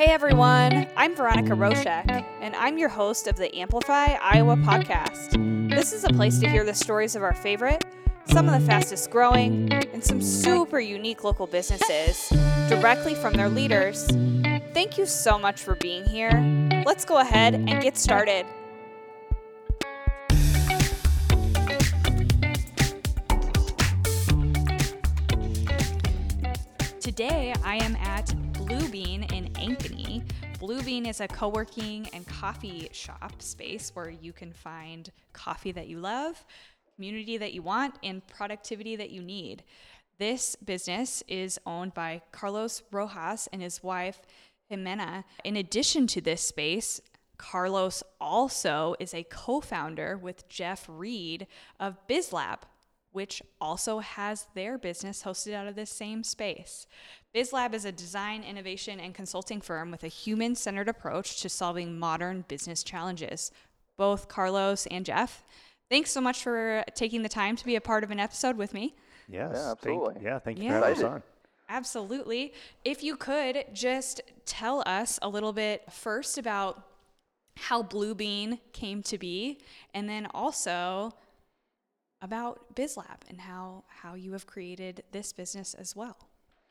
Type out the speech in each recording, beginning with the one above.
Hey everyone, I'm Veronica Roshek, and I'm your host of the Amplify Iowa podcast. This is a place to hear the stories of our favorite, some of the fastest growing, and some super unique local businesses directly from their leaders. Thank you so much for being here. Let's go ahead and get started. Today, I am at Blue Bean in. Blue Bean is a co working and coffee shop space where you can find coffee that you love, community that you want, and productivity that you need. This business is owned by Carlos Rojas and his wife, Jimena. In addition to this space, Carlos also is a co founder with Jeff Reed of BizLab, which also has their business hosted out of this same space. BizLab is a design, innovation, and consulting firm with a human centered approach to solving modern business challenges. Both Carlos and Jeff, thanks so much for taking the time to be a part of an episode with me. Yes. Yeah, thank- absolutely. yeah, thank you Yeah. for having us on. Absolutely. If you could just tell us a little bit first about how Blue Bean came to be, and then also about BizLab and how how you have created this business as well.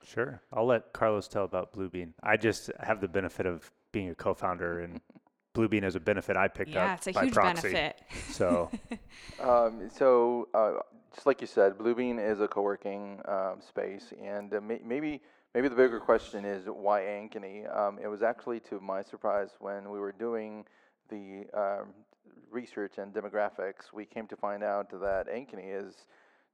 Sure. I'll let Carlos tell about Bluebean. I just have the benefit of being a co-founder and Bluebean is a benefit I picked yeah, up it's a by huge proxy. benefit. So Um, so, uh, just like you said, Bluebean is a co-working um, space, and uh, may- maybe maybe the bigger question is why Ankeny? Um, it was actually to my surprise when we were doing the um, research and demographics, we came to find out that Ankeny is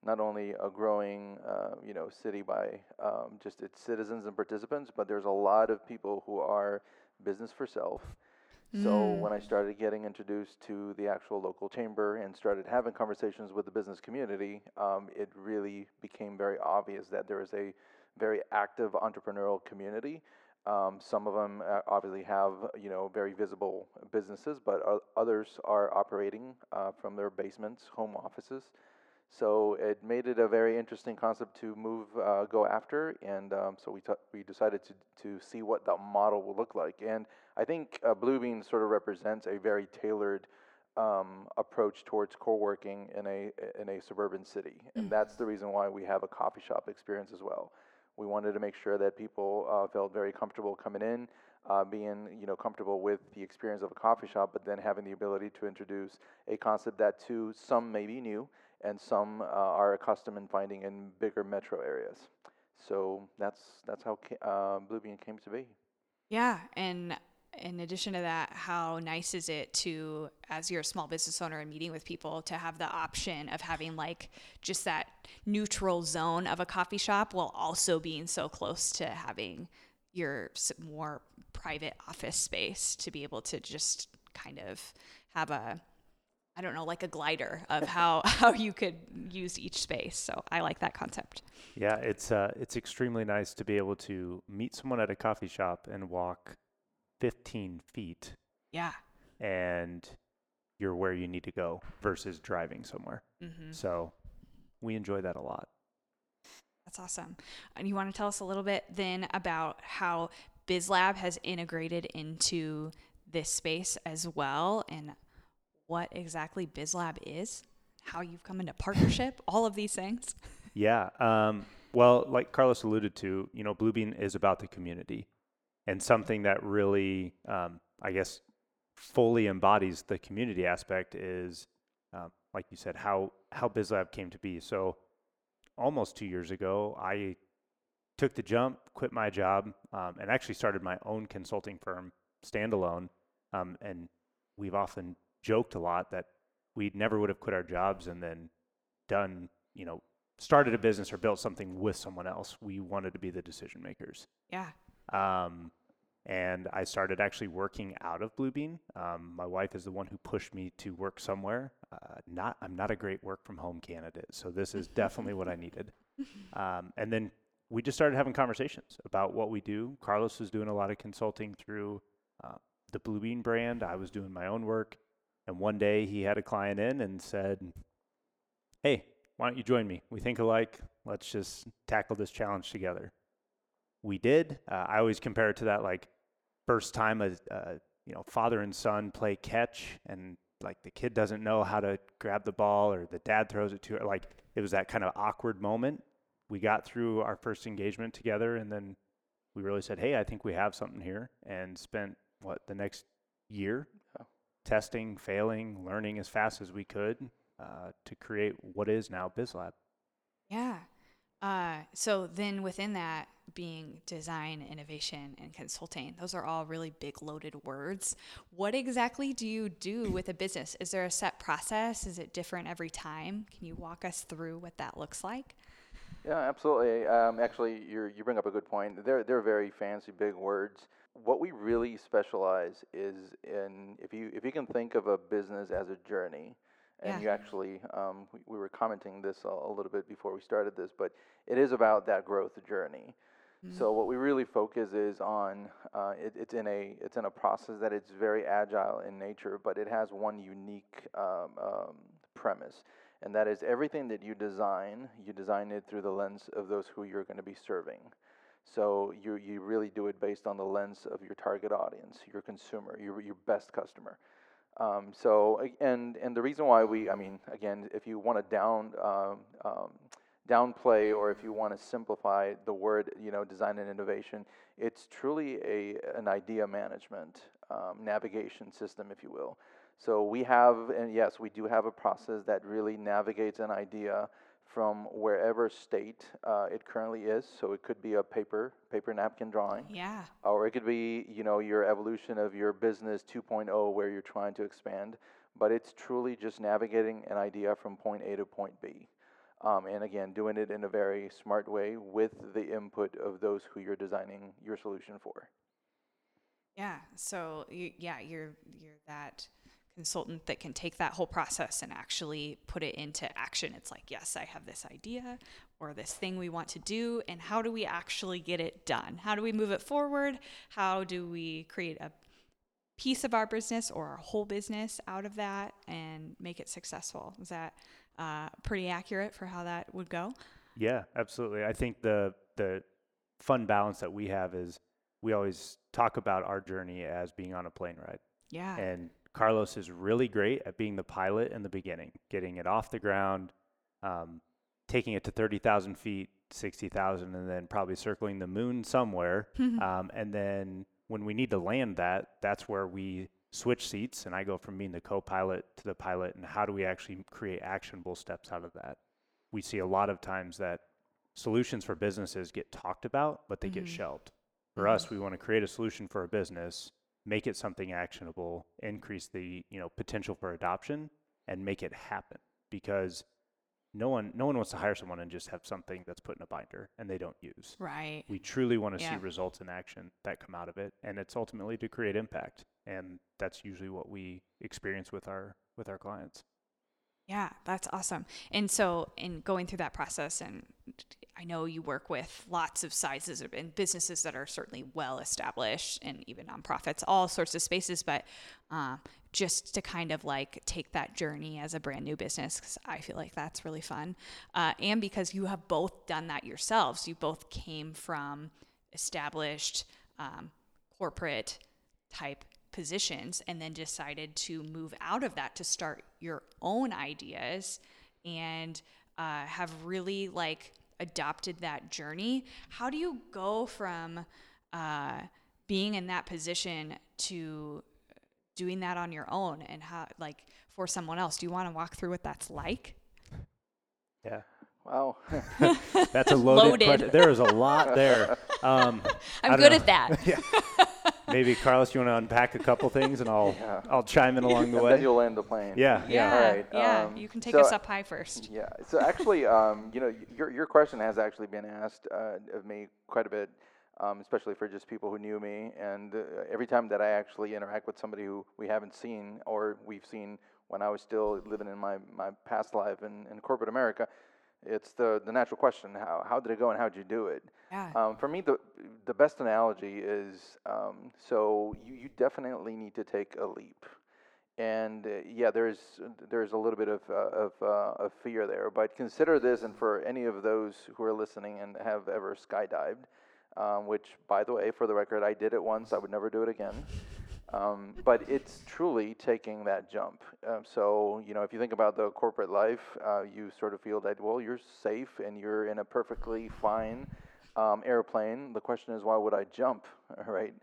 not only a growing, uh, you know, city by um, just its citizens and participants, but there's a lot of people who are business for self. So Mm. when I started getting introduced to the actual local chamber and started having conversations with the business community, um, it really became very obvious that there is a very active entrepreneurial community. Um, some of them uh, obviously have you know very visible businesses, but others are operating uh, from their basements, home offices. So it made it a very interesting concept to move, uh, go after, and um, so we we decided to to see what that model will look like. And I think uh, Blue Bean sort of represents a very tailored um, approach towards co-working in a in a suburban city, and that's the reason why we have a coffee shop experience as well. We wanted to make sure that people uh, felt very comfortable coming in, uh, being you know comfortable with the experience of a coffee shop, but then having the ability to introduce a concept that to some may be new and some uh, are accustomed in finding in bigger metro areas. So that's that's how uh, Blue Bean came to be. Yeah, and in addition to that, how nice is it to, as you're a small business owner and meeting with people, to have the option of having like just that neutral zone of a coffee shop while also being so close to having your more private office space to be able to just kind of have a I don't know, like a glider of how how you could use each space. So I like that concept. yeah, it's uh, it's extremely nice to be able to meet someone at a coffee shop and walk 15 feet Yeah. and you're where you need to go versus driving somewhere. hmm So we enjoy that a lot. That's awesome. And you want to tell us a little bit then about how BizLab has integrated into this space as well and what exactly BizLab is, how you've come into partnership, all of these things. Yeah. Um, well, like Carlos alluded to, you know, Blue Bean is about the community and something that really, um, I guess, fully embodies the community aspect is, um, like you said, how, how BizLab came to be. So almost two years ago, I took the jump, quit my job, um, and actually started my own consulting firm standalone. Um, and we've often joked a lot that we never would have quit our jobs and then done, you know, started a business or built something with someone else. We wanted to be the decision makers. Yeah. Um, and I started actually working out of Blue Bean. Um, my wife is the one who pushed me to work somewhere. Uh, not, I'm not a great work from home candidate, so this is definitely what I needed. Um, and then we just started having conversations about what we do. Carlos was doing a lot of consulting through uh, the Blue Bean brand. I was doing my own work. And one day he had a client in and said, Hey, why don't you join me? We think alike. Let's just tackle this challenge together. We did. Uh, I always compare it to that like first time a, a you know father and son play catch and like the kid doesn't know how to grab the ball or the dad throws it to her like it was that kind of awkward moment we got through our first engagement together and then we really said hey i think we have something here and spent what the next year. Testing failing learning as fast as we could uh, to create what is now bizlab Yeah. Uh, so then within that being design, innovation, and consulting, those are all really big loaded words. What exactly do you do with a business? Is there a set process? Is it different every time? Can you walk us through what that looks like? Yeah, absolutely. Um, actually, you you bring up a good point. They're they're very fancy, big words. What we really specialize is in if you if you can think of a business as a journey, and Yeah. you actually um, we, we were commenting this a, a little bit before we started this, but it is about that growth journey. So what we really focus is on uh, it, it's in a it's in a process that it's very agile in nature, but it has one unique um, um, premise, and that is everything that you design, you design it through the lens of those who you're going to be serving. So you you really do it based on the lens of your target audience, your consumer, your your best customer. Um, so and and the reason why we, I mean, again, if you want to down um, um, downplay or if you want to simplify the word, you know, design and innovation, it's truly a an idea management um, navigation system, if you will. So we have, and yes, we do have a process that really navigates an idea from wherever state uh, it currently is. So it could be a paper paper napkin drawing Yeah. or it could be you know your evolution of your business 2.0 where you're trying to expand but it's truly just navigating an idea from point a to point b um, and again doing it in a very smart way with the input of those who you're designing your solution for Yeah. So you, yeah, you're you're that consultant that can take that whole process and actually put it into action. It's like, yes, I have this idea or this thing we want to do, and how do we actually get it done? How do we move it forward? How do we create a piece of our business or our whole business out of that and make it successful? Is that uh, pretty accurate for how that would go? Yeah, absolutely. I think the the fun balance that we have is we always talk about our journey as being on a plane ride. Yeah. And Carlos is really great at being the pilot in the beginning, getting it off the ground, um, taking it to 30,000 feet, 60,000, and then probably circling the moon somewhere. um, and then when we need to land that, that's where we switch seats and I go from being the co pilot to the pilot. And how do we actually create actionable steps out of that? We see a lot of times that solutions for businesses get talked about, but they get Mhm. shelved. For us, we want to create a solution for a business, make it something actionable, increase the you know potential for adoption, and make it happen. Because no one no one wants to hire someone and just have something that's put in a binder and they don't use. right. We truly want to Yeah. see results in action that come out of it, and it's ultimately to create impact. And that's usually what we experience with our with our clients. Yeah, that's awesome. And so, in going through that process, and I know you work with lots of sizes and businesses that are certainly well established and even nonprofits, all sorts of spaces, but uh, just to kind of like take that journey as a brand new business, because I feel like that's really fun. Uh, and because you have both done that yourselves, you both came from established um, corporate type positions and then decided to move out of that to start your own ideas and uh, have really like adopted that journey how do you go from uh, being in that position to doing that on your own and how like for someone else do you want to walk through what that's like Yeah, wow that's a loaded. Loaded. question. There is a lot there. Um, I i'm good know. at that yeah. Maybe Carlos, you want to unpack a couple things, and I'll Yeah. I'll chime in along the and way. then you'll land the plane Yeah, yeah All right, yeah um, you can take so- us up high first Yeah. So actually, um, you know, your your question has actually been asked uh, of me quite a bit, um, especially for just people who knew me. And uh, every time that I actually interact with somebody who we haven't seen or we've seen when I was still living in my, my past life in, in corporate America, it's the the natural question: How how did it go and how did you do it? yeah Um, for me, the the best analogy is um, so you, you definitely need to take a leap, and uh, yeah, there's there's a little bit of uh, of, uh, of fear there. But consider this, and for any of those who are listening and have ever skydived, um, which, by the way, for the record, I did it once. I would never do it again. Um, but it's truly taking that jump. Um, so, you know, if you think about the corporate life, uh, you sort of feel that, well, you're safe and you're in a perfectly fine um, airplane. The question is, why would I jump, right?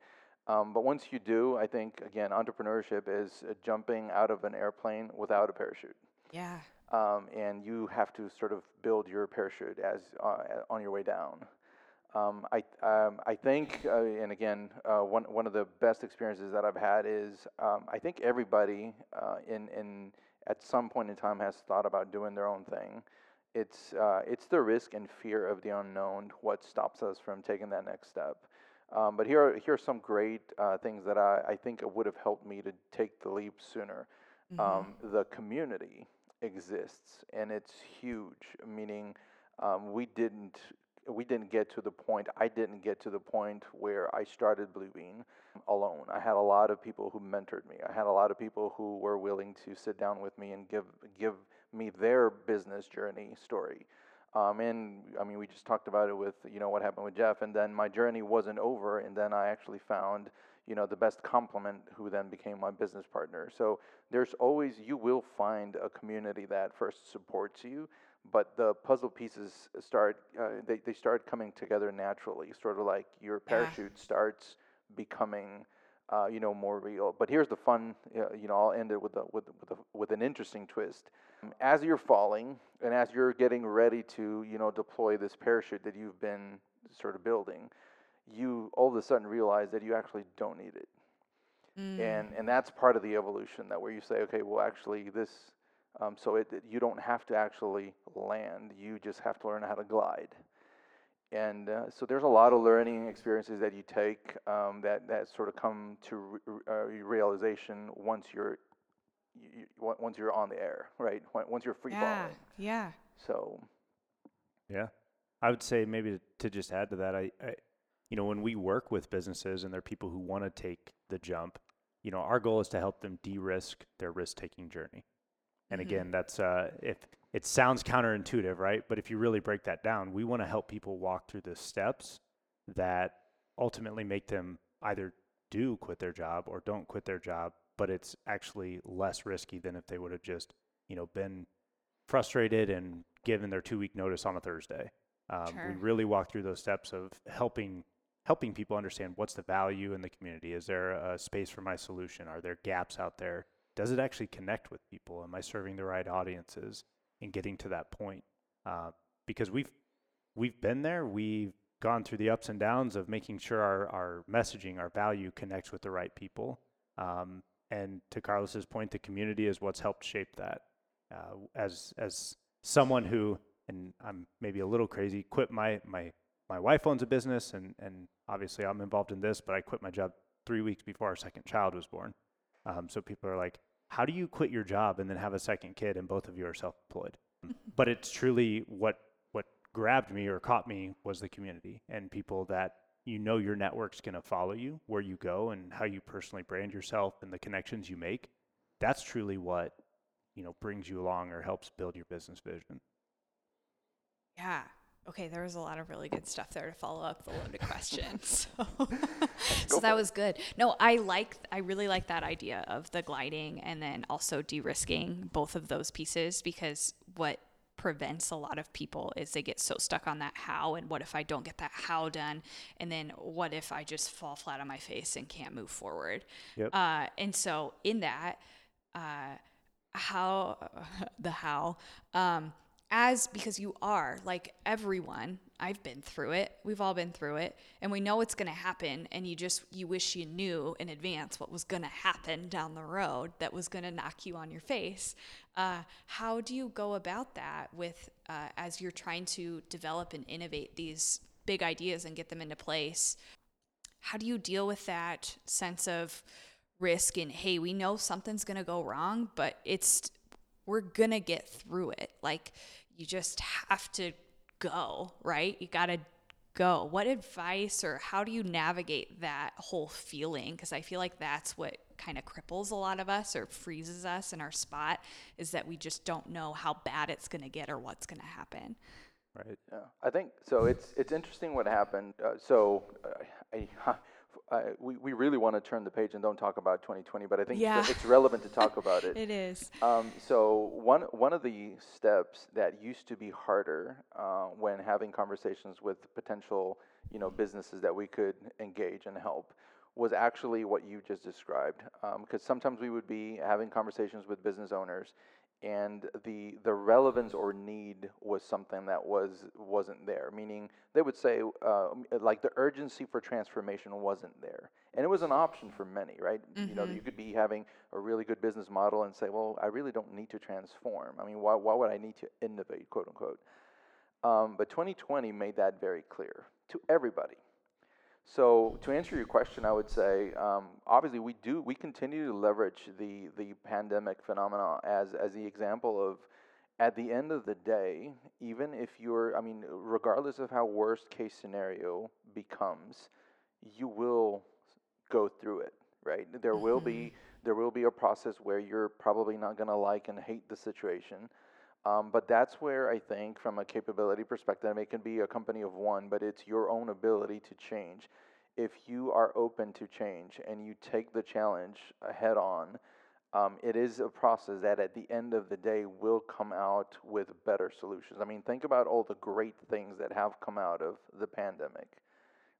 Um, but once you do, I think, again, entrepreneurship is uh, jumping out of an airplane without a parachute. Yeah. Um, and you have to sort of build your parachute as uh, on your way down. Um, I, um, I think, uh, and again, uh, one, one of the best experiences that I've had is um, I think everybody uh, in, in, at some point in time has thought about doing their own thing. It's, uh, it's the risk and fear of the unknown what stops us from taking that next step. Um, but here are, here are some great uh, things that I, I think would have helped me to take the leap sooner. Mm-hmm. Um, the community exists and it's huge, meaning um, we didn't we didn't get to the point i didn't get to the point where i started bluebean alone. I had a lot of people who mentored me. I had a lot of people who were willing to sit down with me and give give me their business journey story. Um, and i mean we just talked about it with you know what happened with jeff and then my journey wasn't over and then i actually found you know the best complement who then became my business partner. So there's always you will find a community that first supports you but the puzzle pieces start uh, they, they start coming together naturally sort of like your parachute yeah. starts becoming uh, you know more real but here's the fun uh, you know i'll end it with a, with, with, a, with an interesting twist as you're falling and as you're getting ready to you know deploy this parachute that you've been sort of building you all of a sudden realize that you actually don't need it mm. and and that's part of the evolution that where you say okay well actually this um, so it, it, you don't have to actually land, you just have to learn how to glide. And uh, so there's a lot of learning experiences that you take um, that, that sort of come to re- uh, realization once you're you, once you're on the air, right? Once you're free yeah, falling. Yeah. So. Yeah, I would say maybe to, to just add to that, I, I, you know, when we work with businesses and there are people who want to take the jump, you know, our goal is to help them de-risk their risk-taking journey. And mm-hmm. again, that's uh, if it sounds counterintuitive, right? But if you really break that down, we want to help people walk through the steps that ultimately make them either do quit their job or don't quit their job, but it's actually less risky than if they would have just, you know, been frustrated and given their two week notice on a Thursday. Um, sure. We really walk through those steps of helping helping people understand what's the value in the community. Is there a space for my solution? Are there gaps out there? Does it actually connect with people? Am I serving the right audiences and getting to that point? Uh, because we've we've been there. We've gone through the ups and downs of making sure our, our messaging, our value connects with the right people. Um, and to Carlos's point, the community is what's helped shape that. Uh, as as someone who, and I'm maybe a little crazy, quit my my my wife owns a business, and and obviously I'm involved in this, but I quit my job three weeks before our second child was born. Um, so people are like, how do you quit your job and then have a second kid and both of you are self-employed? but it's truly what what grabbed me or caught me was the community and people that you know your network's going to follow you where you go and how you personally brand yourself and the connections you make. That's truly what you know brings you along or helps build your business vision. Yeah, Okay, there was a lot of really good stuff there to follow up the loaded questions. So, so that was good. No, I like, I really like that idea of the gliding and then also de-risking both of those pieces because what prevents a lot of people is they get so stuck on that how and what if I don't get that how done and then what if I just fall flat on my face and can't move forward. Yep. Uh, and so in that, uh, how the how um, as because you are like everyone i've been through it we've all been through it and we know it's going to happen and you just you wish you knew in advance what was going to happen down the road that was going to knock you on your face. Uh, how do you go about that with uh, as you're trying to develop and innovate these big ideas and get them into place? How do you deal with that sense of risk and hey we know something's going to go wrong but it's we're going to get through it? Like you just have to go, right? You got to go. What advice or how do you navigate that whole feeling? Because I feel like that's what kind of cripples a lot of us or freezes us in our spot is that we just don't know how bad it's going to get or what's going to happen. right? Yeah, I think so. It's it's interesting what happened. Uh, so, uh, I, I, we we really want to turn the page and don't talk about 2020, but I think Yeah. it's relevant to talk about it. It is. Um, so one one of the steps that used to be harder uh, when having conversations with potential you know businesses that we could engage and help was actually what you just described. Because sometimes we would be having conversations with business owners, and the the relevance or need was something that was wasn't there. Meaning they would say uh, like the urgency for transformation wasn't there, and it was an option for many, right? You know, Mhm. you could be having a really good business model and say, well, I really don't need to transform. I mean, why why would I need to innovate, quote unquote? Um, but 2020 made that very clear to everybody. So to answer your question, I would say um, obviously we do we continue to leverage the the pandemic phenomena as as the example of at the end of the day, even if you're I mean regardless of how worst case scenario becomes, you will go through it, right? There will be there will be a process where you're probably not going to like and hate the situation. Um, but that's where I think, from a capability perspective, it can be a company of one, but it's your own ability to change. If you are open to change and you take the challenge head on, um, it is a process that at the end of the day will come out with better solutions. I mean, think about all the great things that have come out of the pandemic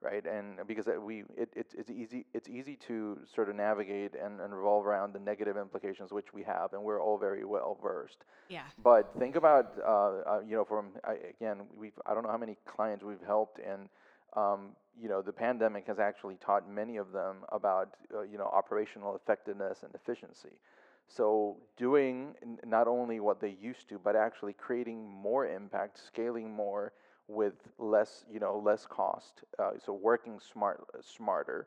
right? And because we, it, it, it's easy, it's easy to sort of navigate and, and revolve around the negative implications, which we have, and we're all very well versed. Yeah. But think about, uh, uh, you know, from I, again, we've I don't know how many clients we've helped, and um, you know, the pandemic has actually taught many of them about, uh, you know, operational effectiveness and efficiency. So doing not only what they used to, but actually creating more impact, scaling more with less, you know, less cost. Uh, so working smart, smarter.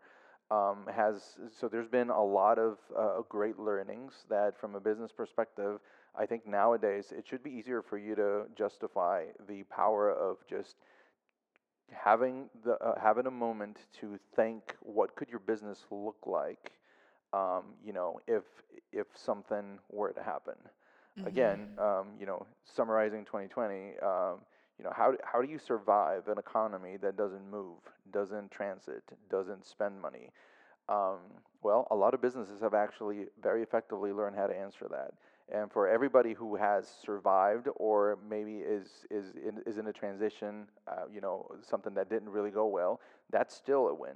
Um, has so there's been a lot of uh, great learnings that from a business perspective I think nowadays it should be easier for you to justify the power of just having the uh, having a moment to think what could your business look like um, you know if if something were to happen again um, you know summarizing 2020 um, you know how, how do you survive an economy that doesn't move doesn't transit doesn't spend money? Um, well a lot of businesses have actually very effectively learned how to answer that. And for everybody who has survived or maybe is is in, is in a transition, uh, you know, something that didn't really go well, that's still a win.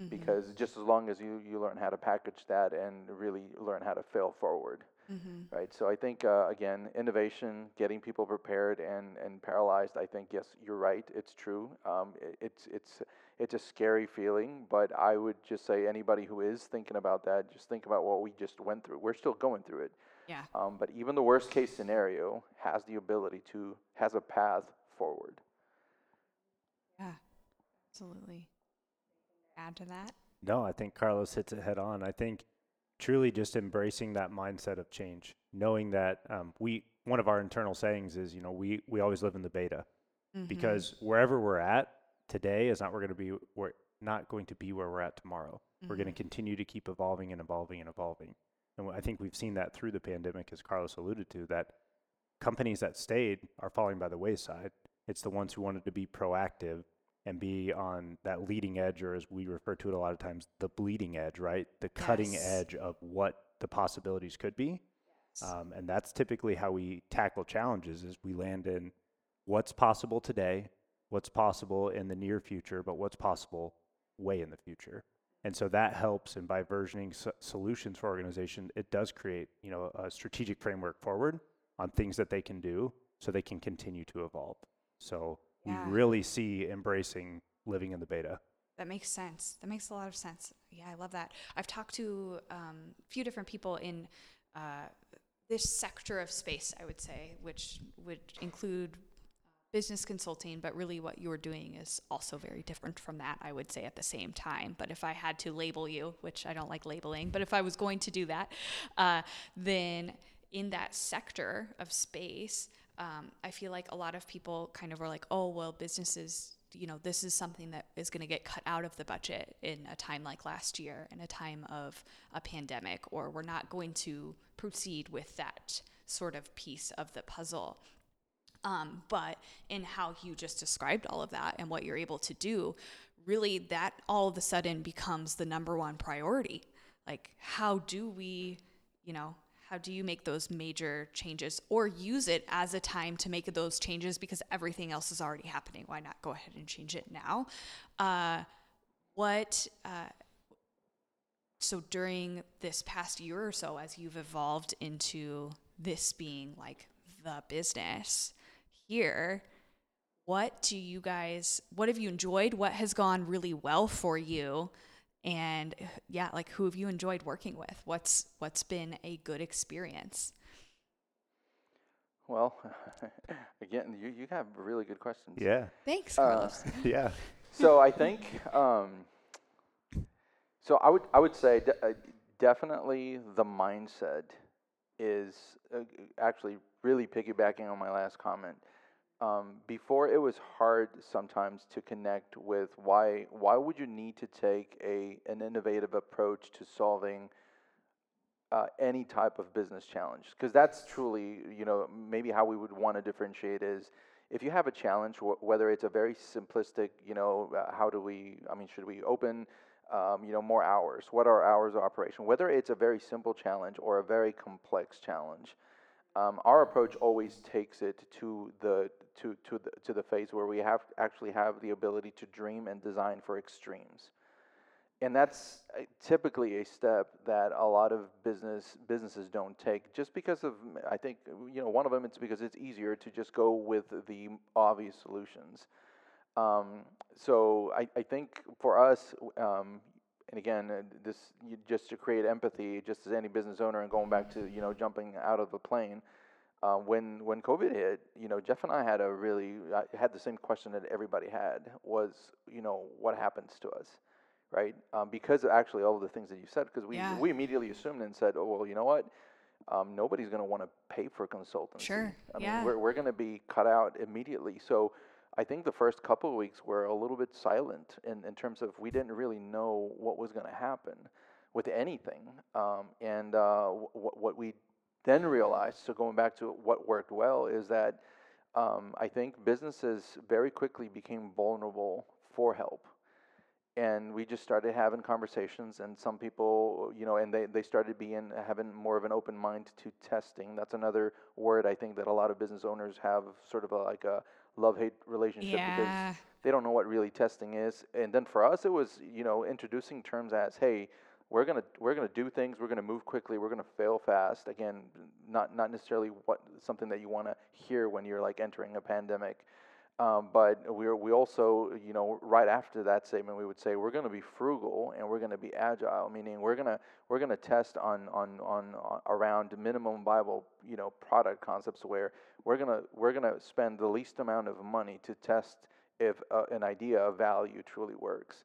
Mm-hmm. because just as long as you you learn how to package that and really learn how to fail forward, Mm-hmm. right? So I think uh, again, innovation, getting people prepared and and paralyzed. I think yes, you're right. It's true. Um, i- it's it's it's a scary feeling, but I would just say anybody who is thinking about that, just think about what we just went through. We're still going through it. Yeah. Um, but even the worst case scenario has the ability to has a path forward. Yeah. Absolutely. Add to that. No, I think Carlos hits it head on. I think truly just embracing that mindset of change, knowing that um, we one of our internal sayings is, you know, we we always live in the beta Mhm. because wherever we're at today is not we're going to be we're not going to be where we're at tomorrow. We're going to continue to keep evolving and evolving and evolving. And I think we've seen that through the pandemic, as Carlos alluded to, that companies that stayed are falling by the wayside. It's the ones who wanted to be proactive and be on that leading edge, or as we refer to it a lot of times, the bleeding edge, right? The cutting Yes. edge of what the possibilities could be. Um, and that's typically how we tackle challenges is we land in what's possible today, what's possible in the near future, but what's possible way in the future. And so that helps. And by versioning so- solutions for organization, it does create, you know, a strategic framework forward on things that they can do so they can continue to evolve. So Yeah. we really see embracing living in the beta. That makes sense. That makes a lot of sense. Yeah, I love that. I've talked to um, a few different people in uh, this sector of space, I would say, which would include business consulting, but really what you're doing is also very different from that, I would say, at the same time. But if I had to label you, which I don't like labeling, but if I was going to do that, uh, then in that sector of space, um, I feel like a lot of people kind of are like, oh, well, businesses, you know, this is something that is going to get cut out of the budget in a time like last year, in a time of a pandemic, or we're not going to proceed with that sort of piece of the puzzle. Um, but in how you just described all of that and what you're able to do, really that all of a sudden becomes the number one priority. Like, how do we, you know, how do you make those major changes or use it as a time to make those changes because everything else is already happening? Why not go ahead and change it now? Uh, what, uh, so during this past year or so, as you've evolved into this being like the business here, what do you guys, what have you enjoyed? What has gone really well for you? And yeah like who have you enjoyed working with what's what's been a good experience well again you, you have really good questions Yeah. thanks Uh, Yeah. so I think um, so I would I would say de- uh, definitely the mindset is uh, actually really piggybacking on my last comment. Um, before it was hard sometimes to connect with why why would you need to take a an innovative approach to solving uh, any type of business challenge? Because that's truly you know maybe how we would want to differentiate is if you have a challenge wh- whether it's a very simplistic you know uh, how do we i mean should we open um, you know more hours? What are hours of operation? Whether it's a very simple challenge or a very complex challenge um, our approach always takes it to the to, to the to the phase where we have actually have the ability to dream and design for extremes. And that's uh, typically a step that a lot of business businesses don't take just because of i think you know one of them it's because it's easier to just go with the obvious solutions. Um, so I, I think for us um, and again uh, this you, just to create empathy just as any business owner and going back to you know jumping out of the plane uh, when when covid hit you know jeff and i had a really i had the same question that everybody had was you know what happens to us right? Um, because of actually all of the things that you said, because we, Yeah. we immediately assumed and said, oh, well, you know what? Um, nobody's going to want to pay for consultancy. Sure, I yeah. mean, we're, we're going to be cut out immediately. So I think the first couple of weeks were a little bit silent in, in terms of we didn't really know what was going to happen with anything. Um, and uh, what we then realized, so going back to what worked well, is that um, I think businesses very quickly became vulnerable for help and we just started having conversations and some people you know and they, they started being having more of an open mind to testing that's another word i think that a lot of business owners have sort of a, like a love hate relationship yeah. because they don't know what really testing is. And then for us it was you know introducing terms as hey we're going to we're to do things. We're going to move quickly. We're going to fail fast. Again not not necessarily what something that you want to hear when you're like entering a pandemic um, but we we also, you know, right after that statement, we would say we're going to be frugal and we're going to be agile, meaning we're going to we're going to test on, on on on around minimum viable, you know, product concepts where we're to we're to spend the least amount of money to test if uh, an idea of value truly works.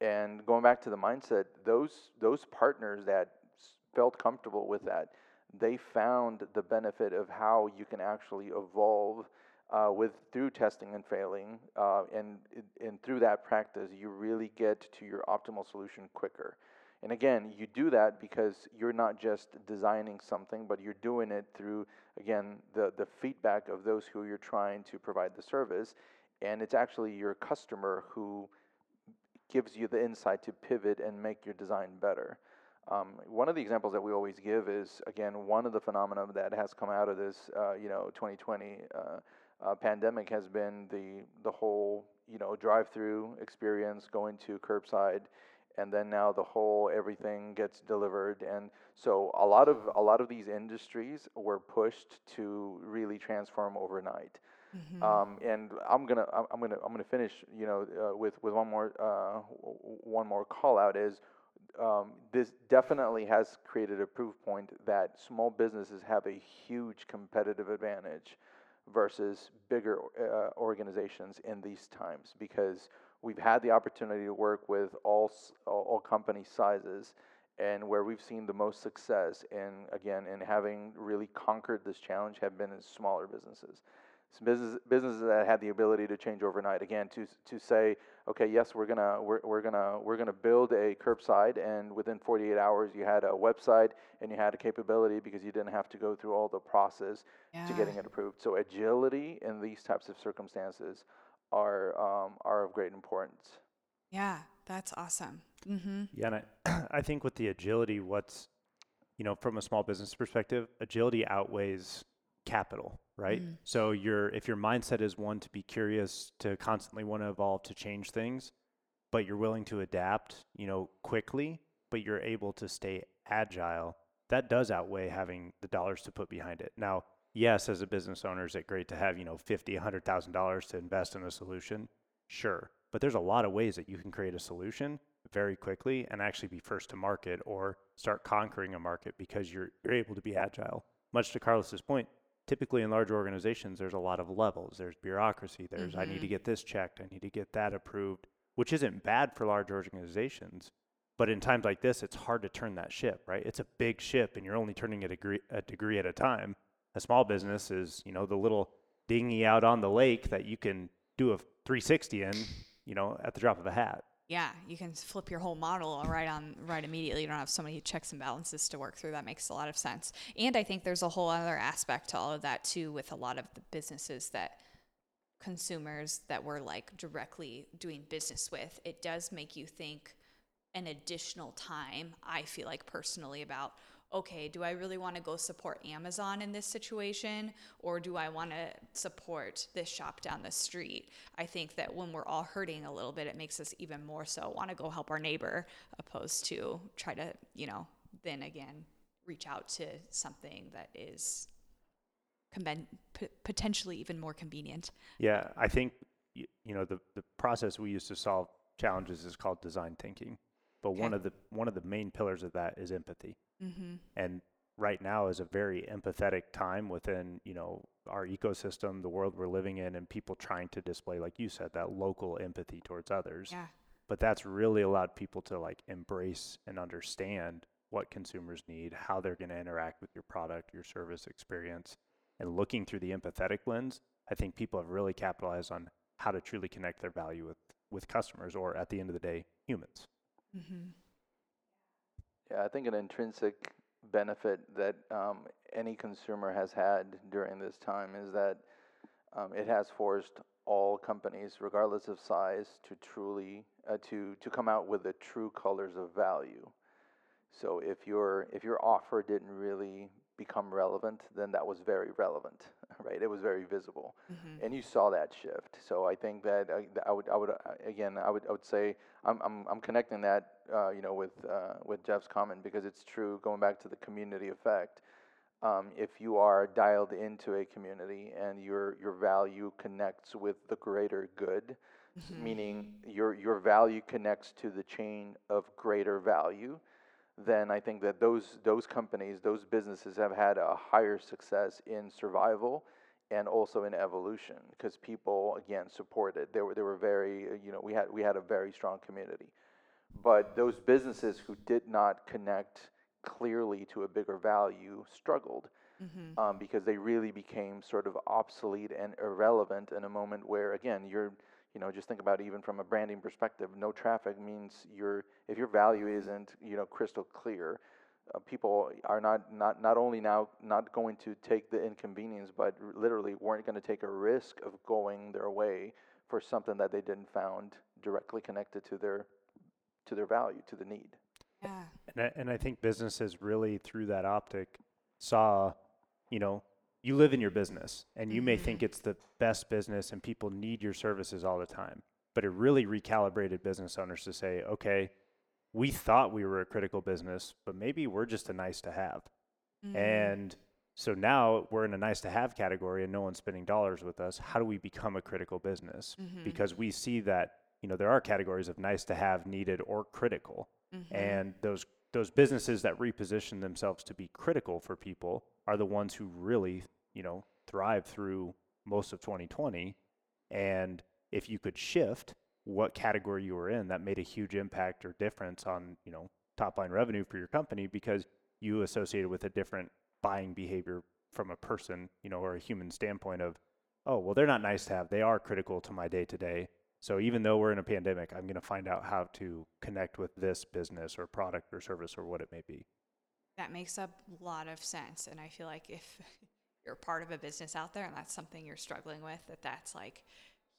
And going back to the mindset, those those partners that felt comfortable with that, they found the benefit of how you can actually evolve uh, with through testing and failing, uh, and and through that practice, you really get to your optimal solution quicker. And again, you do that because you're not just designing something, but you're doing it through again the the feedback of those who you're trying to provide the service, and it's actually your customer who gives you the insight to pivot and make your design better. Um, one of the examples that we always give is again one of the phenomena that has come out of this, uh, you know, 2020 uh, pandemic has been the the whole you know drive-through experience, going to curbside, and then now the whole everything gets delivered, and so a lot of a lot of these industries were pushed to really transform overnight. Mhm. Um, and I'm gonna I'm gonna I'm gonna finish you know uh, with with one more uh, one more call out is um, this definitely has created a proof point that small businesses have a huge competitive advantage versus bigger uh, organizations in these times because we've had the opportunity to work with all all, company sizes and where we've seen the most success in again in having really conquered this challenge have been in smaller businesses business, businesses that had the ability to change overnight. Again, to to say, okay, yes, we're gonna we're, we're gonna we're gonna build a curbside, and within 48 hours, you had a website and you had a capability because you didn't have to go through all the process yeah. to getting it approved. So agility in these types of circumstances are um, are of great importance. Yeah, that's awesome. Mm-hmm. Yeah, and I, I think with the agility, what's you know from a small business perspective, agility outweighs capital, right? Mm. So your if your mindset is one to be curious, to constantly want to evolve, to change things, but you're willing to adapt, you know, quickly, but you're able to stay agile, that does outweigh having the dollars to put behind it. Now, yes, as a business owner, is it great to have, you know, fifty, a hundred thousand dollars to invest in a solution? Sure. But there's a lot of ways that you can create a solution very quickly and actually be first to market or start conquering a market because you're you're able to be agile. Much to Carlos's point, typically in large organizations there's a lot of levels. There's bureaucracy there's i need to Mhm. get this checked i need to get that approved which isn't bad for large organizations but in times like this it's hard to turn that ship right? It's a big ship and you're only turning it a degree, a degree at a time. A small business is you know the little dinghy out on the lake that you can do a 360 in you know at the drop of a hat Yeah, you can flip your whole model right on right immediately. You don't have so many checks and balances to work through. That makes a lot of sense. And I think there's a whole other aspect to all of that too with a lot of the businesses that consumers that we're like directly doing business with. It does make you think an additional time, I feel like personally about okay, do I really want to go support Amazon in this situation or do I want to support this shop down the street? I think that when we're all hurting a little bit, it makes us even more so want to go help our neighbor opposed to try to, you know, then again, reach out to something that is conven- p- potentially even more convenient. yeah i think you know the, the process we use to solve challenges is called design thinking but one of the one of the main pillars of that is empathy Mm-hmm. and right now is a very empathetic time within you know our ecosystem the world we're living in and people trying to display like you said that local empathy towards others Yeah. but that's really allowed people to like embrace and understand what consumers need how they're going to interact with your product your service experience and looking through the empathetic lens i think people have really capitalized on how to truly connect their value with with customers or at the end of the day humans Mm-hmm. Yeah, I think an intrinsic benefit that um, any consumer has had during this time is that um, it has forced all companies, regardless of size, to truly uh, to to come out with the true colors of value. So if your if your offer didn't really become relevant, then that was very relevant, right? It was very visible Mm-hmm. and you saw that shift. So I think that uh, th- I would, I would uh, again, I would, I would say I'm, I'm, I'm connecting that, uh, you know, with, uh, with Jeff's comment because it's true. Going back to the community effect, um, if you are dialed into a community and your, your value connects with the greater good, Mm-hmm. meaning your, your value connects to the chain of greater value, then I think that those, those companies, those businesses have had a higher success in survival and also in evolution because people again supported. They were they were very you know we had we had a very strong community, but those businesses who did not connect clearly to a bigger value struggled Mm-hmm. um, because they really became sort of obsolete and irrelevant in a moment where again you're you know just think about it even from a branding perspective no traffic means your if your value isn't you know crystal clear uh, people are not, not not only now not going to take the inconvenience but r- literally weren't going to take a risk of going their way for something that they didn't found directly connected to their to their value to the need Yeah. And I, and I think businesses really, through that optic, saw, you know, you live in your business and you may think it's the best business and people need your services all the time. But it really recalibrated business owners to say, okay, we thought we were a critical business, but maybe we're just a nice to have. Mm-hmm. And so now we're in a nice to have category and no one's spending dollars with us. How do we become a critical business? Mhm. Because we see that, you know, there are categories of nice to have, needed, or critical Mhm. and those those businesses that reposition themselves to be critical for people are the ones who really you know thrive through most of 2020 and if you could shift what category you were in that made a huge impact or difference on you know top line revenue for your company because you associated with a different buying behavior from a person you know or a human standpoint of oh, well, they're not nice to have. They are critical to my day to day. So even though we're in a pandemic, I'm going to find out how to connect with this business or product or service or what it may be. That makes a lot of sense. And I feel like if you're part of a business out there and that's something you're struggling with, that that's like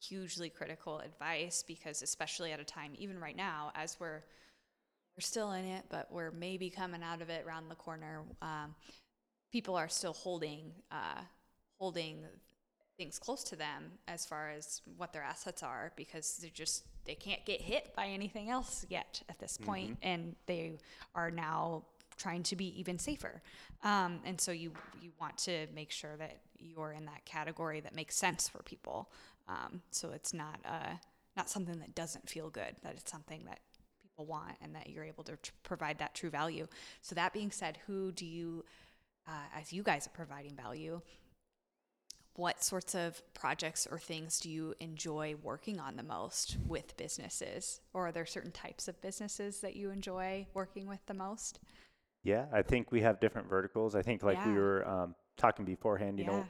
hugely critical advice because especially at a time even right now as we're we're still in it but we're maybe coming out of it around the corner um, people are still holding uh, holding things close to them as far as what their assets are because they're just they can't get hit by anything else yet at this point, mm-hmm. and they are now trying to be even safer um, and so you you want to make sure that you're in that category that makes sense for people um, so it's not uh, not something that doesn't feel good. That it's something that people want, and that you're able to tr- provide that true value. So that being said, who do you, uh, as you guys are providing value, what sorts of projects or things do you enjoy working on the most with businesses? Or are there certain types of businesses that you enjoy working with the most? Yeah, I think we have different verticals. I think, like yeah. we were um, talking beforehand, you yeah. know,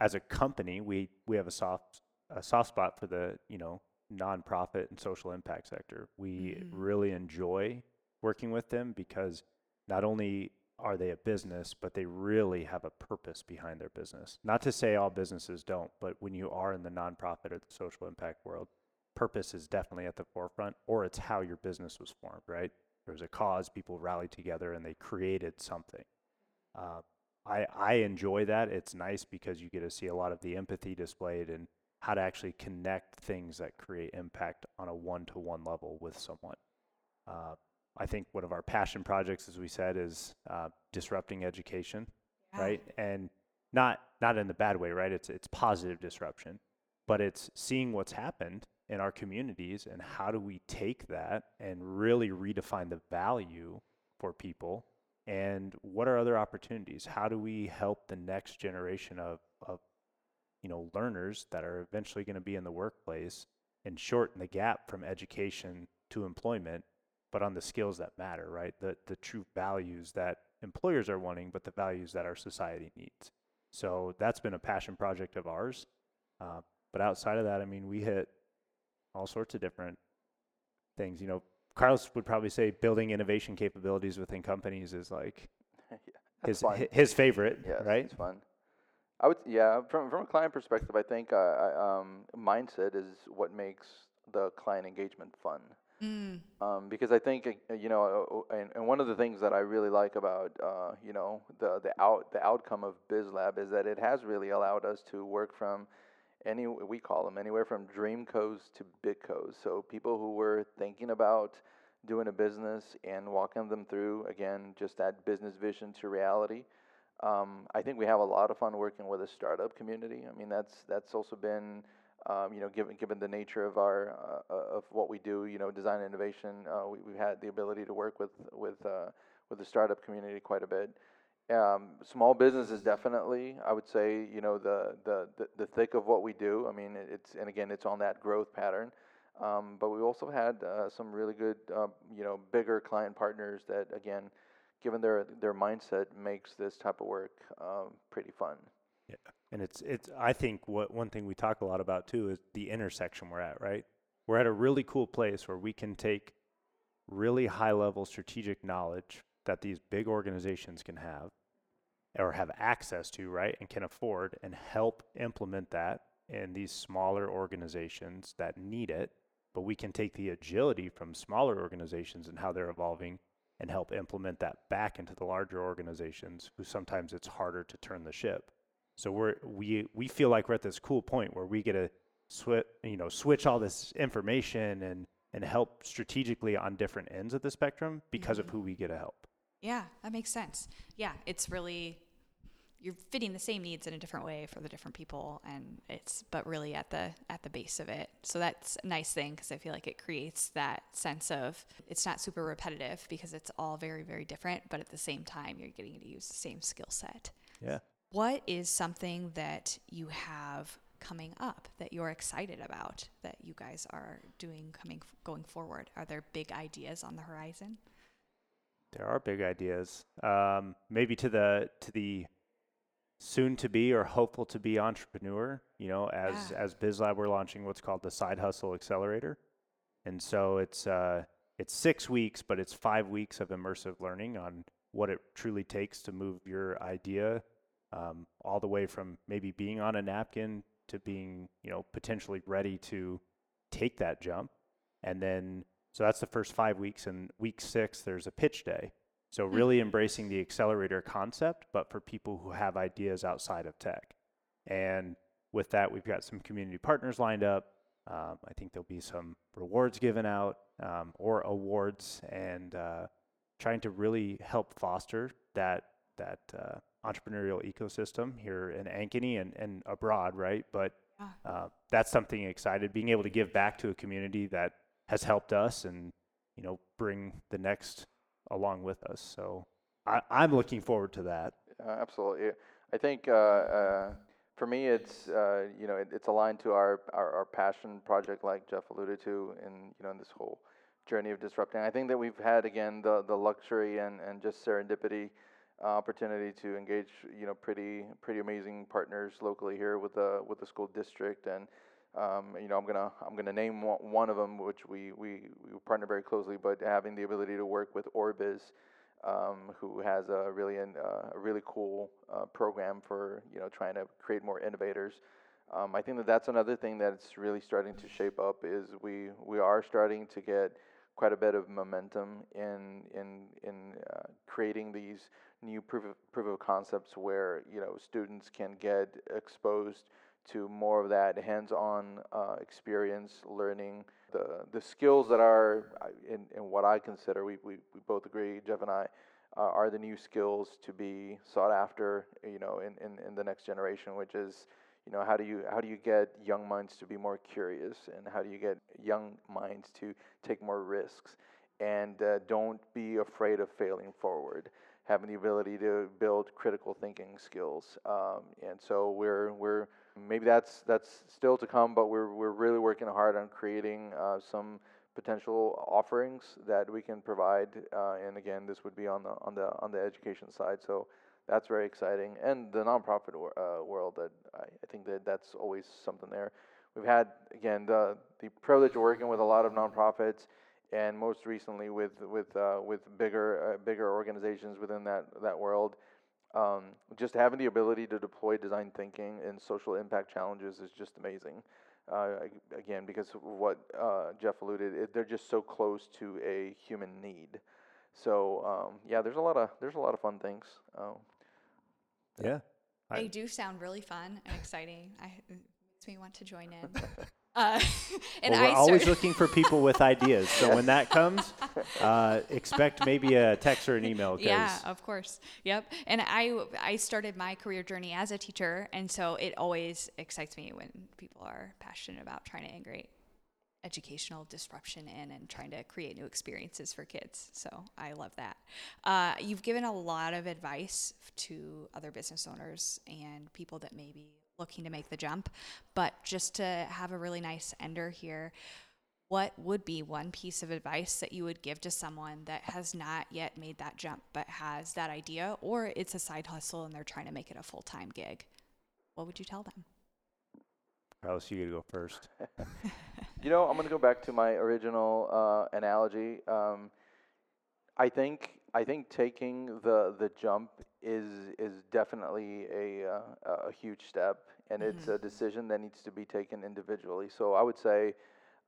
as a company, we we have a soft a soft spot for the you know nonprofit and social impact sector. We mm-hmm. really enjoy working with them because not only are they a business, but they really have a purpose behind their business. Not to say all businesses don't, but when you are in the nonprofit or the social impact world, purpose is definitely at the forefront, or it's how your business was formed, right? There was a cause, people rallied together and they created something. Uh, I, I enjoy that. It's nice because you get to see a lot of the empathy displayed and how to actually connect things that create impact on a one to one level with someone. Uh, I think one of our passion projects, as we said, is uh, disrupting education, yeah. right? And not not in the bad way, right? It's it's positive disruption, but it's seeing what's happened in our communities and how do we take that and really redefine the value for people and what are other opportunities? How do we help the next generation of of you know, learners that are eventually going to be in the workplace and shorten the gap from education to employment, but on the skills that matter, right? The the true values that employers are wanting, but the values that our society needs. So that's been a passion project of ours. Uh, but outside of that, I mean, we hit all sorts of different things. You know, Carlos would probably say building innovation capabilities within companies is like yeah, his fun. his favorite, yes, right? It's fun. I would, yeah. From from a client perspective, I think uh, I, um, mindset is what makes the client engagement fun. Mm. Um, because I think uh, you know, uh, and, and one of the things that I really like about uh, you know the the out the outcome of BizLab is that it has really allowed us to work from any we call them anywhere from dream co's to big co's. So people who were thinking about doing a business and walking them through again just that business vision to reality. Um, I think we have a lot of fun working with a startup community. I mean, that's that's also been, um, you know, given given the nature of our uh, uh of what we do, you know, design innovation, uh, we, have had the ability to work with with uh, with the startup community quite a bit. Um, small business is definitely, I would say, you know, the, the the the thick of what we do. I mean, it's and again, it's on that growth pattern. Um, but we also had uh, some really good, uh, you know, bigger client partners that again given their their mindset, makes this type of work um, pretty fun. Yeah, and it's it's. I think what one thing we talk a lot about too is the intersection we're at. Right, we're at a really cool place where we can take really high level strategic knowledge that these big organizations can have or have access to, right, and can afford, and help implement that in these smaller organizations that need it. But we can take the agility from smaller organizations and how they're evolving and help implement that back into the larger organizations who sometimes it's harder to turn the ship. So we're we we feel like we're at this cool point where we get to switch you know switch all this information and and help strategically on different ends of the spectrum because mm-hmm. of who we get to help. Yeah, that makes sense. Yeah, it's really you're fitting the same needs in a different way for the different people and it's but really at the at the base of it so that's a nice thing because i feel like it creates that sense of it's not super repetitive because it's all very very different but at the same time you're getting to use the same skill set yeah what is something that you have coming up that you're excited about that you guys are doing coming going forward are there big ideas on the horizon there are big ideas um, maybe to the to the soon to be or hopeful to be entrepreneur. You know, as Yeah. as BizLab, we're launching what's called the Side Hustle Accelerator, and so it's uh, it's six weeks, but it's five weeks of immersive learning on what it truly takes to move your idea um, all the way from maybe being on a napkin to being, you know, potentially ready to take that jump. And then, so that's the first five weeks. And week six, there's a pitch day. So, really embracing the accelerator concept, but for people who have ideas outside of tech. And with that, we've got some community partners lined up. Um, I think there'll be some rewards given out um, or awards, and uh, trying to really help foster that that uh, entrepreneurial ecosystem here in Ankeny and, and abroad, right? But uh, that's something excited. Being able to give back to a community that has helped us, and you know, bring the next along with us. So I, I'm looking forward to that. Uh, absolutely. I think uh, uh, for me, it's uh, you know it, it's aligned to our, our, our passion project, like Jeff alluded to, in you know in this whole journey of disrupting. I think that we've had again the the luxury and, and just serendipity opportunity to engage you know pretty pretty amazing partners locally here with the with the school district and. Um, you know, I'm gonna I'm gonna name one, of them, which we, we, we partner very closely. But having the ability to work with Orbiz, um, who has a really an, uh, a really cool uh, program for you know trying to create more innovators. Um, I think that that's another thing that's really starting to shape up is we we are starting to get quite a bit of momentum in in in uh, creating these new proof of, proof of concepts where you know students can get exposed to more of that hands-on uh, experience learning the the skills that are uh, in, in what I consider we, we, we both agree Jeff and I uh, are the new skills to be sought after you know in, in, in the next generation which is you know how do you how do you get young minds to be more curious and how do you get young minds to take more risks? And uh, don't be afraid of failing forward. Having the ability to build critical thinking skills um, and so we're we're maybe that's that's still to come but we're we're really working hard on creating uh, some potential offerings that we can provide uh, and again this would be on the on the on the education side. So that's very exciting and the nonprofit uh, world that I, I think that that's always something there. We've had again the the privilege of working with a lot of nonprofits and most recently with with uh, with bigger uh, bigger organizations within that that world. Um, just having the ability to deploy design thinking in social impact challenges is just amazing. Uh, again because of what uh, Jeff alluded it, they're just so close to a human need. So um, yeah there's a lot of there's a lot of fun things. Uh, Yeah. I- They do sound really fun and exciting. I it makes me want to join in. Uh, and well, we're I always start- looking for people with ideas. So when that comes, uh, expect maybe a text or an email. 'cause Yeah, of course. Yep. And I I started my career journey as a teacher, and so it always excites me when people are passionate about trying to integrate educational disruption in and trying to create new experiences for kids. So I love that. Uh, you've given a lot of advice to other business owners and people that may be looking to make the jump, but just to have a really nice ender here what would be one piece of advice that you would give to someone that has not yet made that jump but has that idea or it's a side hustle and they're trying to make it a full-time gig what would you tell them Carlos, you got to go first. You know, I'm going to go back to my original uh, analogy. Um, I think I think taking the the jump is is definitely a uh, a huge step, and it's a decision that needs to be taken individually. So I would say,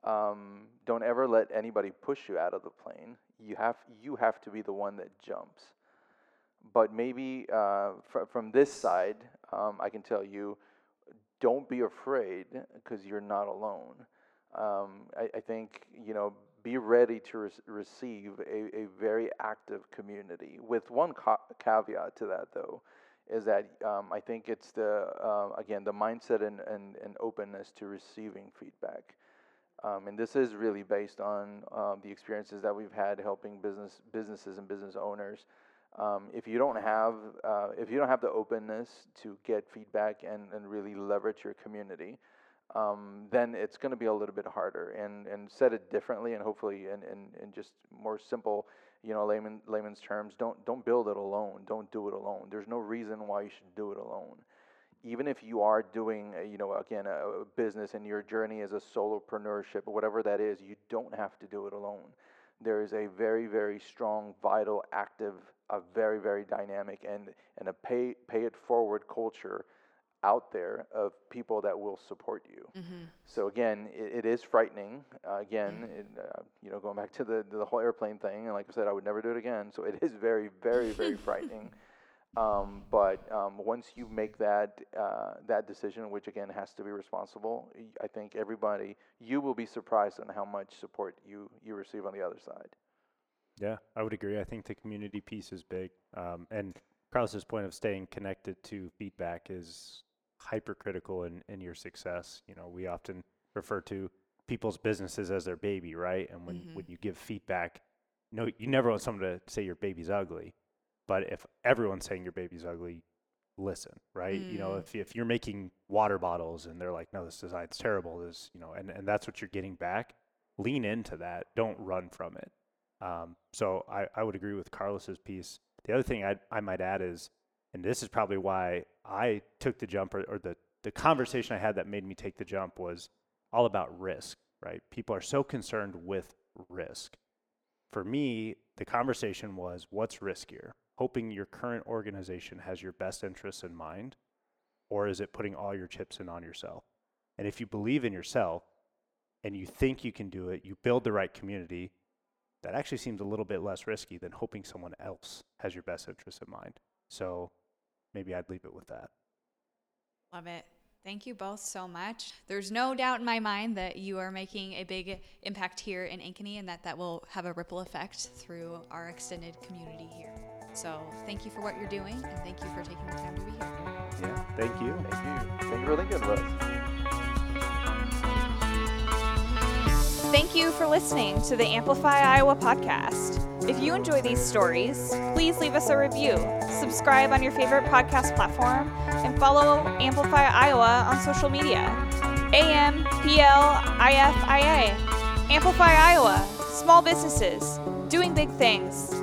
um, don't ever let anybody push you out of the plane. You have you have to be the one that jumps. But maybe uh, fr- from this side, um, I can tell you, don't be afraid because you're not alone. Um, I, I think you know be ready to re- receive a, a very active community. With one ca- caveat to that, though, is that um, I think it's the uh, again the mindset and, and, and openness to receiving feedback. Um, and this is really based on um, the experiences that we've had helping business businesses and business owners. Um, if you don't have uh, if you don't have the openness to get feedback and, and really leverage your community, um, then it's going to be a little bit harder. And and said it differently, and hopefully, in, in, in just more simple, you know, layman layman's terms, don't don't build it alone. Don't do it alone. There's no reason why you should do it alone. Even if you are doing, you know, again, a, business and your journey as a solopreneurship, or whatever that is, you don't have to do it alone. There is a very, very strong, vital, active, a very, very dynamic, and and a pay pay it forward culture out there of people that will support you. Mm-hmm. So again, it, it is frightening. Uh, again, mm-hmm. it, uh, you know, going back to the the whole airplane thing, and like I said, I would never do it again. So it is very, very, very frightening. Um, but um, once you make that uh, that decision, which again has to be responsible, I think everybody you will be surprised on how much support you you receive on the other side. Yeah, I would agree. I think the community piece is big, um, and Carlos's point of staying connected to feedback is hypercritical in, in your success. You know, we often refer to people's businesses as their baby, right? And when, mm-hmm. when you give feedback, you no, you never want someone to say your baby's ugly. But if everyone's saying your baby's ugly, listen, right? Mm. You know, mm. if, if you're making water bottles and they're like, no, this design's terrible, this, you know, and, and that's what you're getting back, lean into that. Don't run from it. Um, so I, I would agree with Carlos's piece. The other thing I, I might add is and this is probably why I took the jump or, or the, the conversation I had that made me take the jump was all about risk, right? People are so concerned with risk. For me, the conversation was what's riskier? Hoping your current organization has your best interests in mind, or is it putting all your chips in on yourself? And if you believe in yourself and you think you can do it, you build the right community, that actually seems a little bit less risky than hoping someone else has your best interests in mind. So maybe I'd leave it with that. Love it. Thank you both so much. There's no doubt in my mind that you are making a big impact here in Ankeny and that that will have a ripple effect through our extended community here. So thank you for what you're doing and thank you for taking the time to be here. Yeah, thank you. Thank you. Thank you for thinking of us. Thank you for listening to the Amplify Iowa podcast. If you enjoy these stories, please leave us a review, subscribe on your favorite podcast platform, and follow Amplify Iowa on social media. AMPLIFIA. Amplify Iowa. Small businesses doing big things.